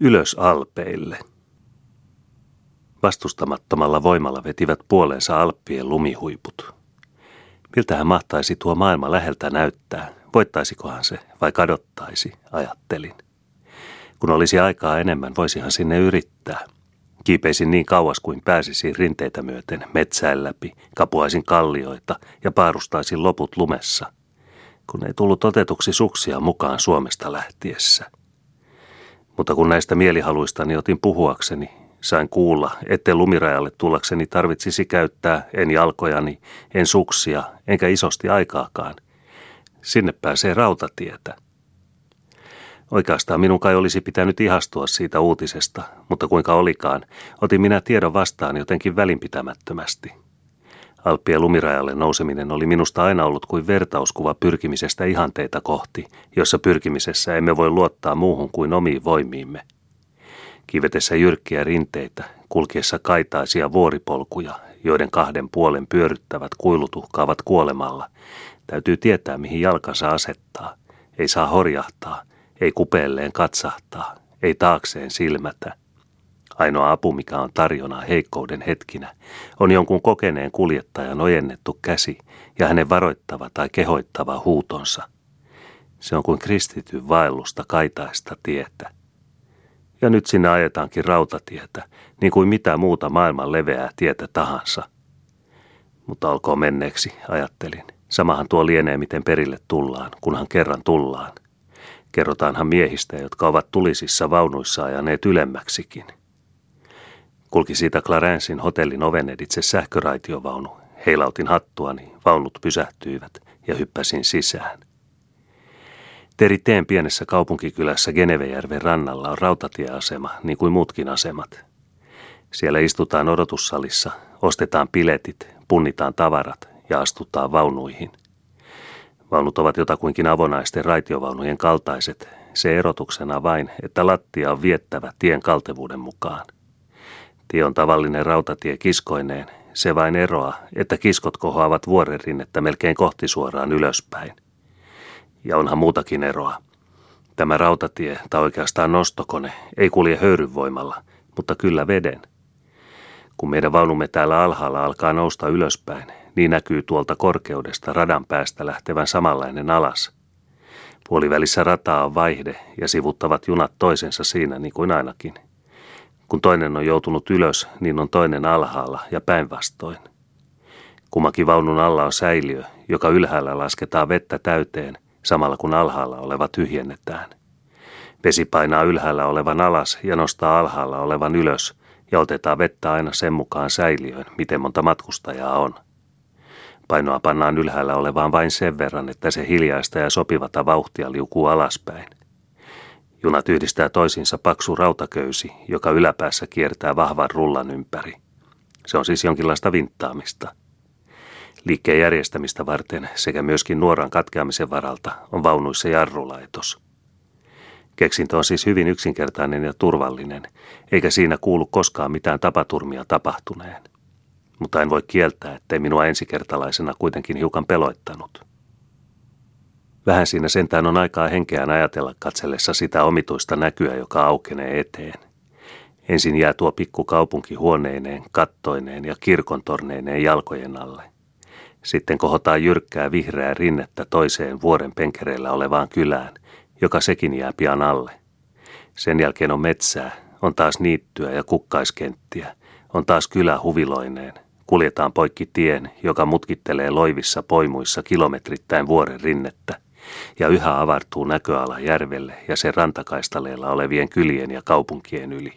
ylös alpeille. Vastustamattomalla voimalla vetivät puoleensa Alppien lumihuiput. Miltähän mahtaisi tuo maailma läheltä näyttää, voittaisikohan se vai kadottaisi, ajattelin. Kun olisi aikaa enemmän, voisihan sinne yrittää. Kiipeisin niin kauas kuin pääsisin rinteitä myöten metsään läpi, kapuaisin kallioita ja paarustaisin loput lumessa, kun ei tullut otetuksi suksia mukaan Suomesta lähtiessä. Mutta kun näistä mielihaluistani otin puhuakseni, sain kuulla, ettei lumirajalle tullakseni tarvitsisi käyttää en jalkojani, en suksia, enkä isosti aikaakaan. Sinne pääsee rautatietä. Oikeastaan minun kai olisi pitänyt ihastua siitä uutisesta, mutta kuinka olikaan, otin minä tiedon vastaan jotenkin välinpitämättömästi. Alppien lumirajalle nouseminen oli minusta aina ollut kuin vertauskuva pyrkimisestä ihanteita kohti, jossa pyrkimisessä emme voi luottaa muuhun kuin omiin voimiimme. Kivetessä jyrkkiä rinteitä, kulkiessa kaitaisia vuoripolkuja, joiden kahden puolen pyöryttävät kuilut uhkaavat kuolemalla, täytyy tietää mihin jalkansa asettaa. Ei saa horjahtaa, ei kupeelleen katsahtaa, ei taakseen silmätä. Ainoa apu, mikä on tarjona heikkouden hetkinä, on jonkun kokeneen kuljettajan ojennettu käsi ja hänen varoittava tai kehoittava huutonsa. Se on kuin kristityn vaellusta kaitaista tietä. Ja nyt sinne ajetaankin rautatietä, niin kuin mitä muuta maailman leveää tietä tahansa. Mutta olkoon menneeksi, ajattelin. Samahan tuo lienee, miten perille tullaan, kunhan kerran tullaan. Kerrotaanhan miehistä, jotka ovat tulisissa vaunuissa ajaneet ylemmäksikin. Kulki siitä Clarensin hotellin oven editse sähköraitiovaunu. Heilautin hattuani, vaunut pysähtyivät ja hyppäsin sisään. Teriteen pienessä kaupunkikylässä Genevejärven rannalla on rautatieasema, niin kuin muutkin asemat. Siellä istutaan odotussalissa, ostetaan piletit, punnitaan tavarat ja astutaan vaunuihin. Vaunut ovat jotakuinkin avonaisten raitiovaunujen kaltaiset, se erotuksena vain, että lattia on viettävä tien kaltevuuden mukaan. Tie on tavallinen rautatie kiskoineen, se vain eroaa, että kiskot kohoavat vuorerinnettä melkein kohti suoraan ylöspäin. Ja onhan muutakin eroa. Tämä rautatie, tai oikeastaan nostokone, ei kulje höyryvoimalla, mutta kyllä veden. Kun meidän vaunumme täällä alhaalla alkaa nousta ylöspäin, niin näkyy tuolta korkeudesta radan päästä lähtevän samanlainen alas. Puolivälissä rataa on vaihde ja sivuttavat junat toisensa siinä niin kuin ainakin. Kun toinen on joutunut ylös, niin on toinen alhaalla ja päinvastoin. Kummakin vaunun alla on säiliö, joka ylhäällä lasketaan vettä täyteen, samalla kun alhaalla oleva tyhjennetään. Vesi painaa ylhäällä olevan alas ja nostaa alhaalla olevan ylös, ja otetaan vettä aina sen mukaan säiliöön, miten monta matkustajaa on. Painoa pannaan ylhäällä olevaan vain sen verran, että se hiljaista ja sopivata vauhtia liukuu alaspäin. Junat yhdistää toisiinsa paksu rautaköysi, joka yläpäässä kiertää vahvan rullan ympäri. Se on siis jonkinlaista vinttaamista. Liikkeen järjestämistä varten sekä myöskin nuoran katkeamisen varalta on vaunuissa jarrulaitos. Keksintö on siis hyvin yksinkertainen ja turvallinen, eikä siinä kuulu koskaan mitään tapaturmia tapahtuneen mutta en voi kieltää, ettei minua ensikertalaisena kuitenkin hiukan peloittanut. Vähän siinä sentään on aikaa henkeään ajatella katsellessa sitä omituista näkyä, joka aukenee eteen. Ensin jää tuo pikku kaupunki huoneineen, kattoineen ja kirkontorneineen jalkojen alle. Sitten kohotaan jyrkkää vihreää rinnettä toiseen vuoren penkereillä olevaan kylään, joka sekin jää pian alle. Sen jälkeen on metsää, on taas niittyä ja kukkaiskenttiä, on taas kylä huviloineen – Kuljetaan poikki tien, joka mutkittelee loivissa poimuissa kilometrittäin vuoren rinnettä, ja yhä avartuu näköala järvelle ja sen rantakaistaleella olevien kylien ja kaupunkien yli.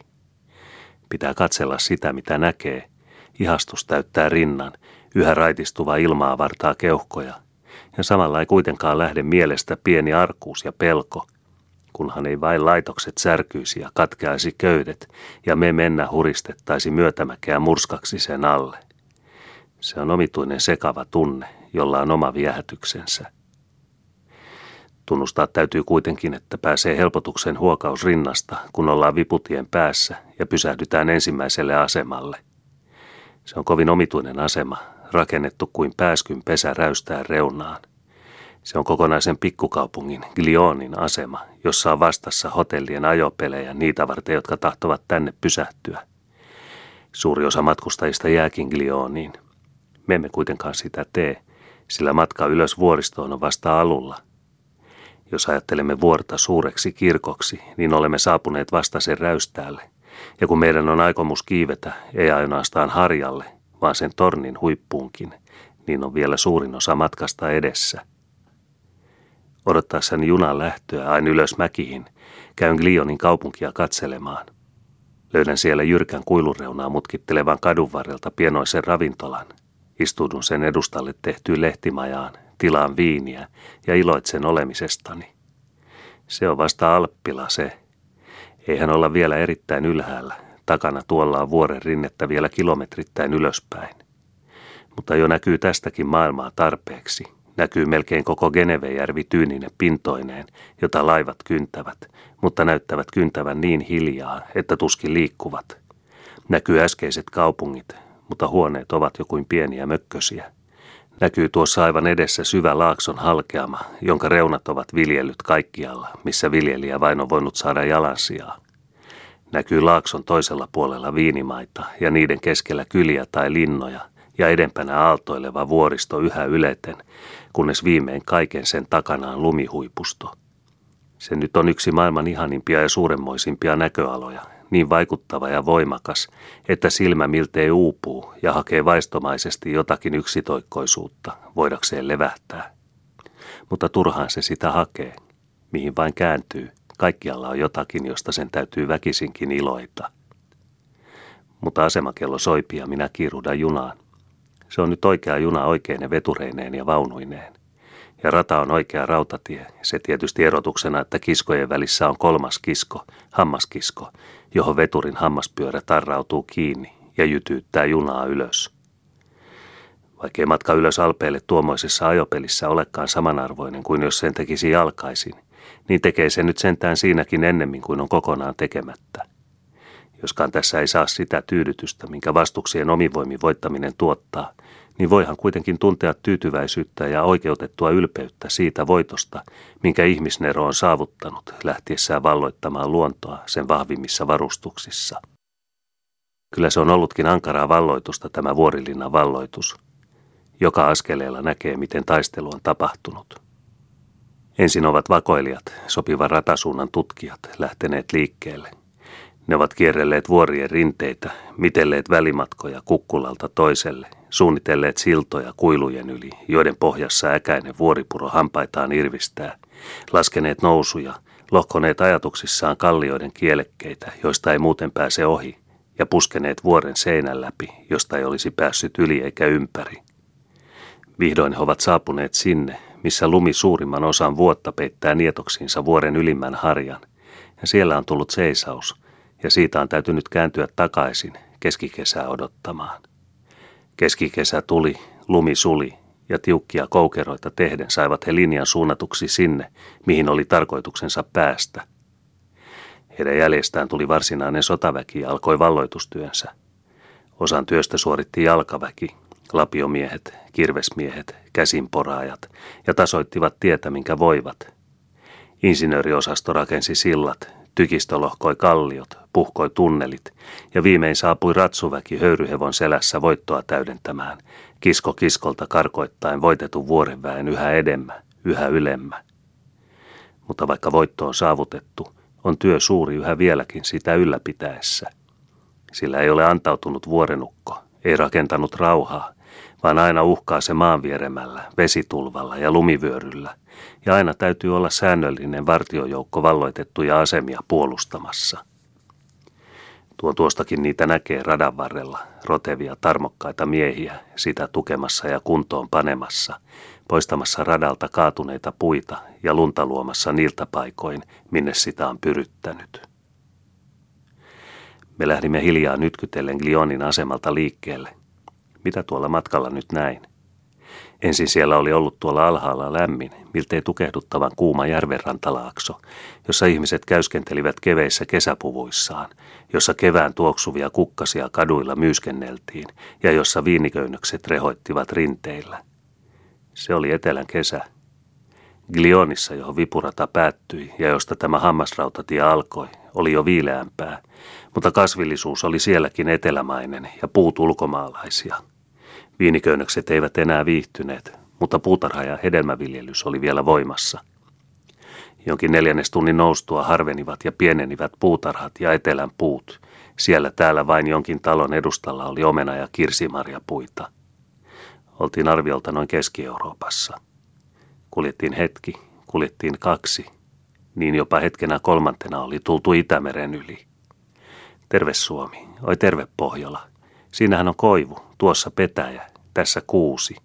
Pitää katsella sitä, mitä näkee. Ihastus täyttää rinnan, yhä raitistuva ilmaa vartaa keuhkoja, ja samalla ei kuitenkaan lähde mielestä pieni arkuus ja pelko, kunhan ei vain laitokset särkyisi ja katkeaisi köydet, ja me mennä huristettaisi myötämäkeä murskaksi sen alle. Se on omituinen sekava tunne, jolla on oma viehätyksensä. Tunnustaa täytyy kuitenkin, että pääsee helpotuksen huokaus rinnasta, kun ollaan viputien päässä ja pysähdytään ensimmäiselle asemalle. Se on kovin omituinen asema, rakennettu kuin pääskyn pesä räystää reunaan. Se on kokonaisen pikkukaupungin Glionin asema, jossa on vastassa hotellien ajopelejä niitä varten, jotka tahtovat tänne pysähtyä. Suuri osa matkustajista jääkin Glioniin. Me emme kuitenkaan sitä tee, sillä matka ylös vuoristoon on vasta alulla. Jos ajattelemme vuorta suureksi kirkoksi, niin olemme saapuneet vasta sen räystäälle. Ja kun meidän on aikomus kiivetä, ei ainoastaan harjalle, vaan sen tornin huippuunkin, niin on vielä suurin osa matkasta edessä – Odottaessani junan lähtöä aina ylös mäkihin, käyn Glionin kaupunkia katselemaan. Löydän siellä jyrkän kuilureunaa mutkittelevan kadun varrelta pienoisen ravintolan. Istuudun sen edustalle tehtyyn lehtimajaan, tilaan viiniä ja iloitsen olemisestani. Se on vasta Alppila se. Eihän olla vielä erittäin ylhäällä. Takana tuolla on vuoren rinnettä vielä kilometrittäin ylöspäin. Mutta jo näkyy tästäkin maailmaa tarpeeksi – Näkyy melkein koko Genevejärvi tyyninen pintoineen, jota laivat kyntävät, mutta näyttävät kyntävän niin hiljaa, että tuskin liikkuvat. Näkyy äskeiset kaupungit, mutta huoneet ovat jo kuin pieniä mökkösiä. Näkyy tuossa aivan edessä syvä laakson halkeama, jonka reunat ovat viljellyt kaikkialla, missä viljelijä vain on voinut saada jalansijaa. Näkyy laakson toisella puolella viinimaita ja niiden keskellä kyliä tai linnoja ja edempänä aaltoileva vuoristo yhä yleten, kunnes viimein kaiken sen takanaan lumihuipusto. Se nyt on yksi maailman ihanimpia ja suuremmoisimpia näköaloja, niin vaikuttava ja voimakas, että silmä miltei uupuu ja hakee vaistomaisesti jotakin yksitoikkoisuutta, voidakseen levähtää. Mutta turhaan se sitä hakee, mihin vain kääntyy. Kaikkialla on jotakin, josta sen täytyy väkisinkin iloita. Mutta asemakello soipii ja minä kiirudan junaan. Se on nyt oikea juna oikeine vetureineen ja vaunuineen. Ja rata on oikea rautatie, se tietysti erotuksena, että kiskojen välissä on kolmas kisko, hammaskisko, johon veturin hammaspyörä tarrautuu kiinni ja jytyyttää junaa ylös. Vaikkei matka ylös alpeelle tuomoisessa ajopelissä olekaan samanarvoinen kuin jos sen tekisi jalkaisin, niin tekee se nyt sentään siinäkin ennemmin kuin on kokonaan tekemättä joskaan tässä ei saa sitä tyydytystä, minkä vastuksien omivoimi voittaminen tuottaa, niin voihan kuitenkin tuntea tyytyväisyyttä ja oikeutettua ylpeyttä siitä voitosta, minkä ihmisnero on saavuttanut lähtiessään valloittamaan luontoa sen vahvimmissa varustuksissa. Kyllä se on ollutkin ankaraa valloitusta tämä vuorilinnan valloitus. Joka askeleella näkee, miten taistelu on tapahtunut. Ensin ovat vakoilijat, sopivan ratasuunnan tutkijat, lähteneet liikkeelle – ne ovat kierrelleet vuorien rinteitä, mitelleet välimatkoja kukkulalta toiselle, suunnitelleet siltoja kuilujen yli, joiden pohjassa äkäinen vuoripuro hampaitaan irvistää, laskeneet nousuja, lohkoneet ajatuksissaan kallioiden kielekkeitä, joista ei muuten pääse ohi, ja puskeneet vuoren seinän läpi, josta ei olisi päässyt yli eikä ympäri. Vihdoin he ovat saapuneet sinne, missä lumi suurimman osan vuotta peittää nietoksiinsa vuoren ylimmän harjan, ja siellä on tullut seisaus – ja siitä on täytynyt kääntyä takaisin keskikesää odottamaan. Keskikesä tuli, lumi suli ja tiukkia koukeroita tehden saivat he linjan suunnatuksi sinne, mihin oli tarkoituksensa päästä. Heidän jäljestään tuli varsinainen sotaväki ja alkoi valloitustyönsä. Osan työstä suoritti jalkaväki, lapiomiehet, kirvesmiehet, käsinporaajat ja tasoittivat tietä, minkä voivat. Insinööriosasto rakensi sillat, Tykistö lohkoi kalliot, puhkoi tunnelit ja viimein saapui ratsuväki höyryhevon selässä voittoa täydentämään, kisko kiskolta karkoittain voitetun vuorenväen yhä edemmä, yhä ylemmä. Mutta vaikka voitto on saavutettu, on työ suuri yhä vieläkin sitä ylläpitäessä. Sillä ei ole antautunut vuorenukko, ei rakentanut rauhaa, vaan aina uhkaa se maanvieremällä, vesitulvalla ja lumivyöryllä, ja aina täytyy olla säännöllinen vartiojoukko valloitettuja asemia puolustamassa. Tuo tuostakin niitä näkee radan varrella, rotevia tarmokkaita miehiä, sitä tukemassa ja kuntoon panemassa, poistamassa radalta kaatuneita puita ja lunta luomassa niiltä paikoin, minne sitä on pyryttänyt. Me lähdimme hiljaa nytkytellen Glionin asemalta liikkeelle – mitä tuolla matkalla nyt näin? Ensin siellä oli ollut tuolla alhaalla lämmin, miltei tukehduttavan kuuma järvenrantalaakso, jossa ihmiset käyskentelivät keveissä kesäpuvuissaan, jossa kevään tuoksuvia kukkasia kaduilla myyskenneltiin ja jossa viiniköynnökset rehoittivat rinteillä. Se oli etelän kesä. Glionissa, johon vipurata päättyi ja josta tämä hammasrautatie alkoi, oli jo viileämpää, mutta kasvillisuus oli sielläkin etelämainen ja puut ulkomaalaisia. Viiniköynnökset eivät enää viihtyneet, mutta puutarha ja hedelmäviljelys oli vielä voimassa. Jonkin neljännes tunnin noustua harvenivat ja pienenivät puutarhat ja etelän puut. Siellä täällä vain jonkin talon edustalla oli omena- ja kirsimarjapuita. Oltiin arviolta noin Keski-Euroopassa. Kuljettiin hetki, kuljettiin kaksi. Niin jopa hetkenä kolmantena oli tultu Itämeren yli. Terve Suomi, oi terve Pohjola. Siinähän on koivu, tuossa petäjä, tässä kuusi.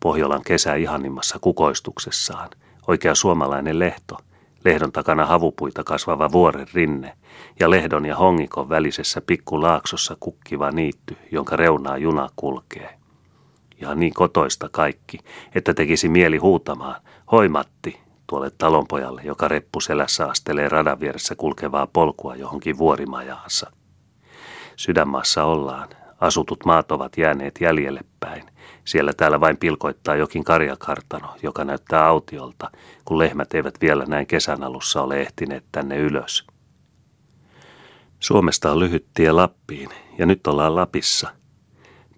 Pohjolan kesä ihanimmassa kukoistuksessaan, oikea suomalainen lehto, lehdon takana havupuita kasvava vuoren rinne ja lehdon ja hongikon välisessä pikkulaaksossa kukkiva niitty, jonka reunaa juna kulkee. Ja niin kotoista kaikki, että tekisi mieli huutamaan, hoimatti, tuolle talonpojalle, joka reppu selässä astelee radan vieressä kulkevaa polkua johonkin vuorimajaansa. Sydänmaassa ollaan, asutut maat ovat jääneet jäljelle päin. Siellä täällä vain pilkoittaa jokin karjakartano, joka näyttää autiolta, kun lehmät eivät vielä näin kesän alussa ole ehtineet tänne ylös. Suomesta on lyhyt tie Lappiin, ja nyt ollaan Lapissa.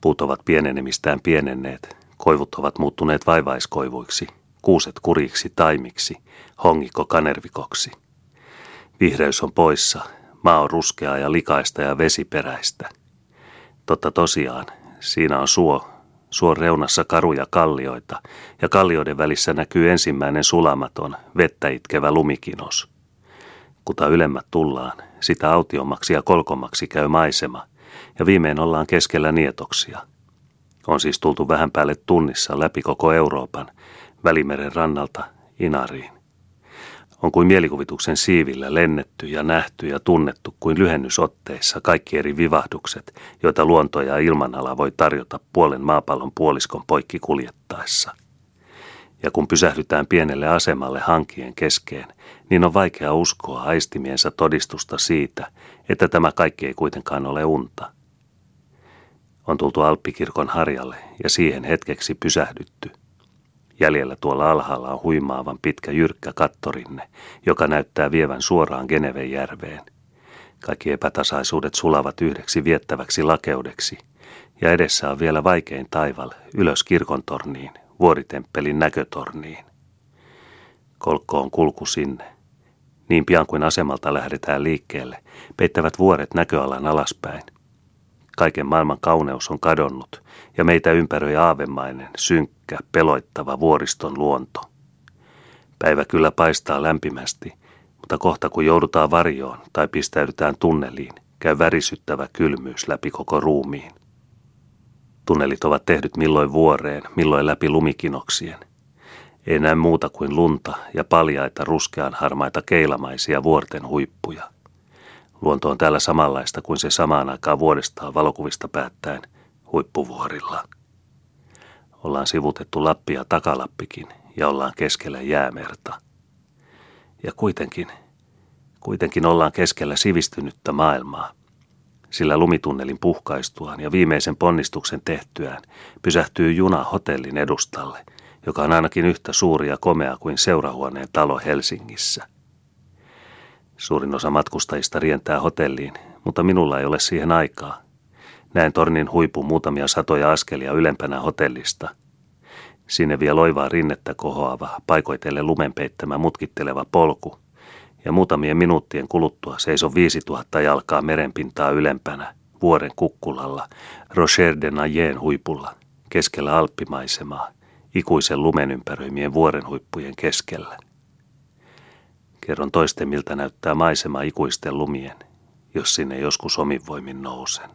Puut ovat pienenemistään pienenneet, koivut ovat muuttuneet vaivaiskoivuiksi, kuuset kuriksi taimiksi, hongikko kanervikoksi. Vihreys on poissa, maa on ruskeaa ja likaista ja vesiperäistä. Totta tosiaan, siinä on suo, suon reunassa karuja kallioita, ja kallioiden välissä näkyy ensimmäinen sulamaton, vettä itkevä lumikinos. Kuta ylemmät tullaan, sitä autiommaksi ja kolkommaksi käy maisema, ja viimein ollaan keskellä nietoksia. On siis tultu vähän päälle tunnissa läpi koko Euroopan, Välimeren rannalta Inariin. On kuin mielikuvituksen siivillä lennetty ja nähty ja tunnettu kuin lyhennysotteissa kaikki eri vivahdukset, joita luonto ja ilmanala voi tarjota puolen maapallon puoliskon poikki kuljettaessa. Ja kun pysähdytään pienelle asemalle hankien keskeen, niin on vaikea uskoa aistimiensa todistusta siitä, että tämä kaikki ei kuitenkaan ole unta. On tultu Alppikirkon harjalle ja siihen hetkeksi pysähdytty – Jäljellä tuolla alhaalla on huimaavan pitkä jyrkkä kattorinne, joka näyttää vievän suoraan Geneven järveen. Kaikki epätasaisuudet sulavat yhdeksi viettäväksi lakeudeksi, ja edessä on vielä vaikein taival ylös kirkontorniin, vuoritemppelin näkötorniin. Kolkko on kulku sinne. Niin pian kuin asemalta lähdetään liikkeelle, peittävät vuoret näköalan alaspäin – Kaiken maailman kauneus on kadonnut ja meitä ympäröi aavemainen, synkkä, peloittava vuoriston luonto. Päivä kyllä paistaa lämpimästi, mutta kohta kun joudutaan varjoon tai pistäydytään tunneliin, käy värisyttävä kylmyys läpi koko ruumiin. Tunnelit ovat tehdyt milloin vuoreen, milloin läpi lumikinoksien. Ei näe muuta kuin lunta ja paljaita ruskean harmaita keilamaisia vuorten huippuja – Luonto on täällä samanlaista kuin se samaan aikaan vuodestaan valokuvista päättäen huippuvuorilla. Ollaan sivutettu Lappi ja Takalappikin ja ollaan keskellä jäämerta. Ja kuitenkin, kuitenkin ollaan keskellä sivistynyttä maailmaa. Sillä lumitunnelin puhkaistuaan ja viimeisen ponnistuksen tehtyään pysähtyy juna hotellin edustalle, joka on ainakin yhtä suuri ja komea kuin seurahuoneen talo Helsingissä – Suurin osa matkustajista rientää hotelliin, mutta minulla ei ole siihen aikaa. Näen tornin huipun muutamia satoja askelia ylempänä hotellista. Sinne vie loivaa rinnettä kohoava, paikoitelle lumenpeittämä mutkitteleva polku, ja muutamien minuuttien kuluttua seison 5000 jalkaa merenpintaa ylempänä, vuoren kukkulalla, Rocher de Nayen huipulla, keskellä alppimaisemaa, ikuisen lumen ympäröimien vuoren huippujen keskellä. Kerron toisten, miltä näyttää maisema ikuisten lumien, jos sinne joskus omin voimin nousen.